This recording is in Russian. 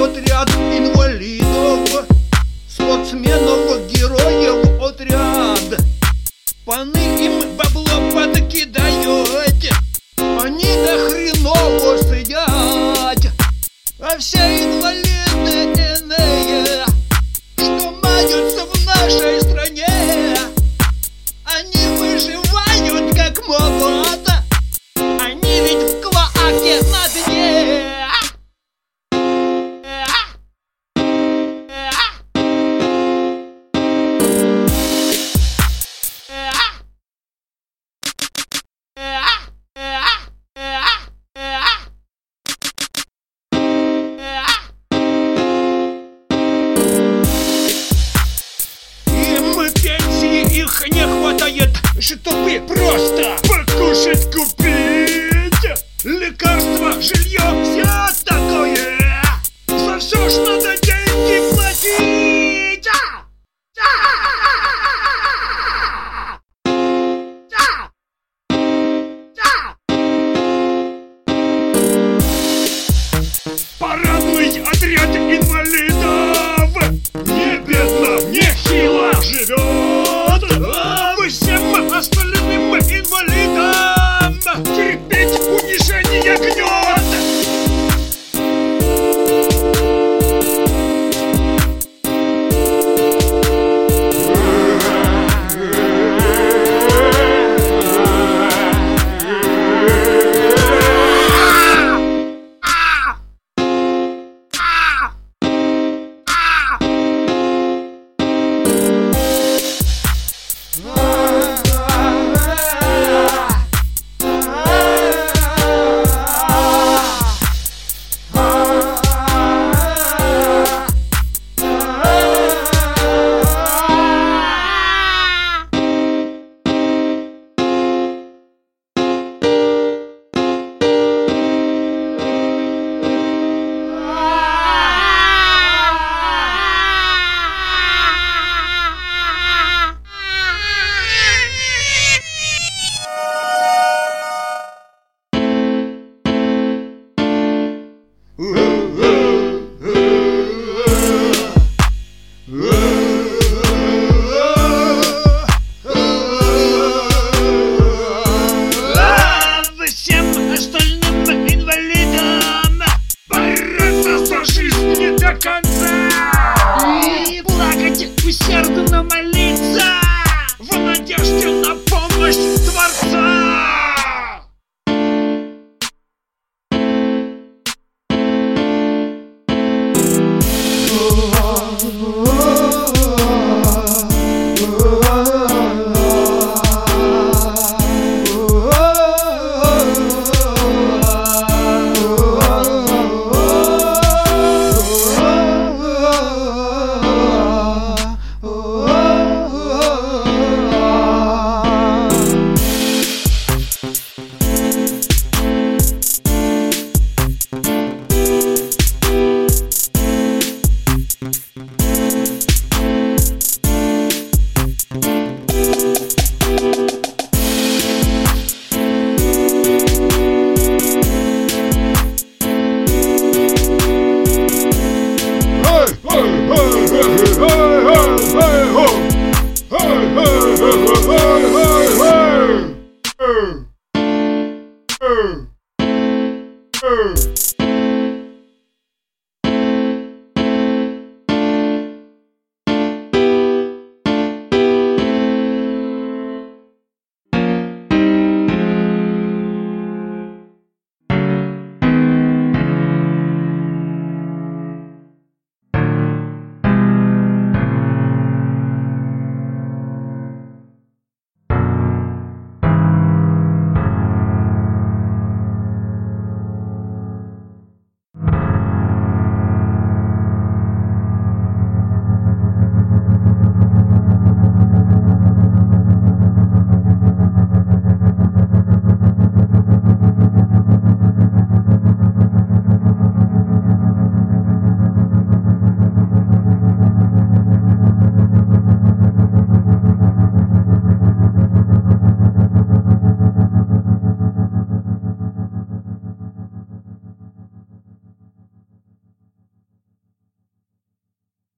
отряд инвалидов Спортсменов, героев отряд Паны им бабло подкидают Они до хреново сидят. А все инвалиды иные Что маются в нашей их не хватает, чтобы просто покушать купить. Лекарства, жилье, все такое. За все ж жизнь не до конца. И плакать усердно молиться В надежде 嗯。嗯。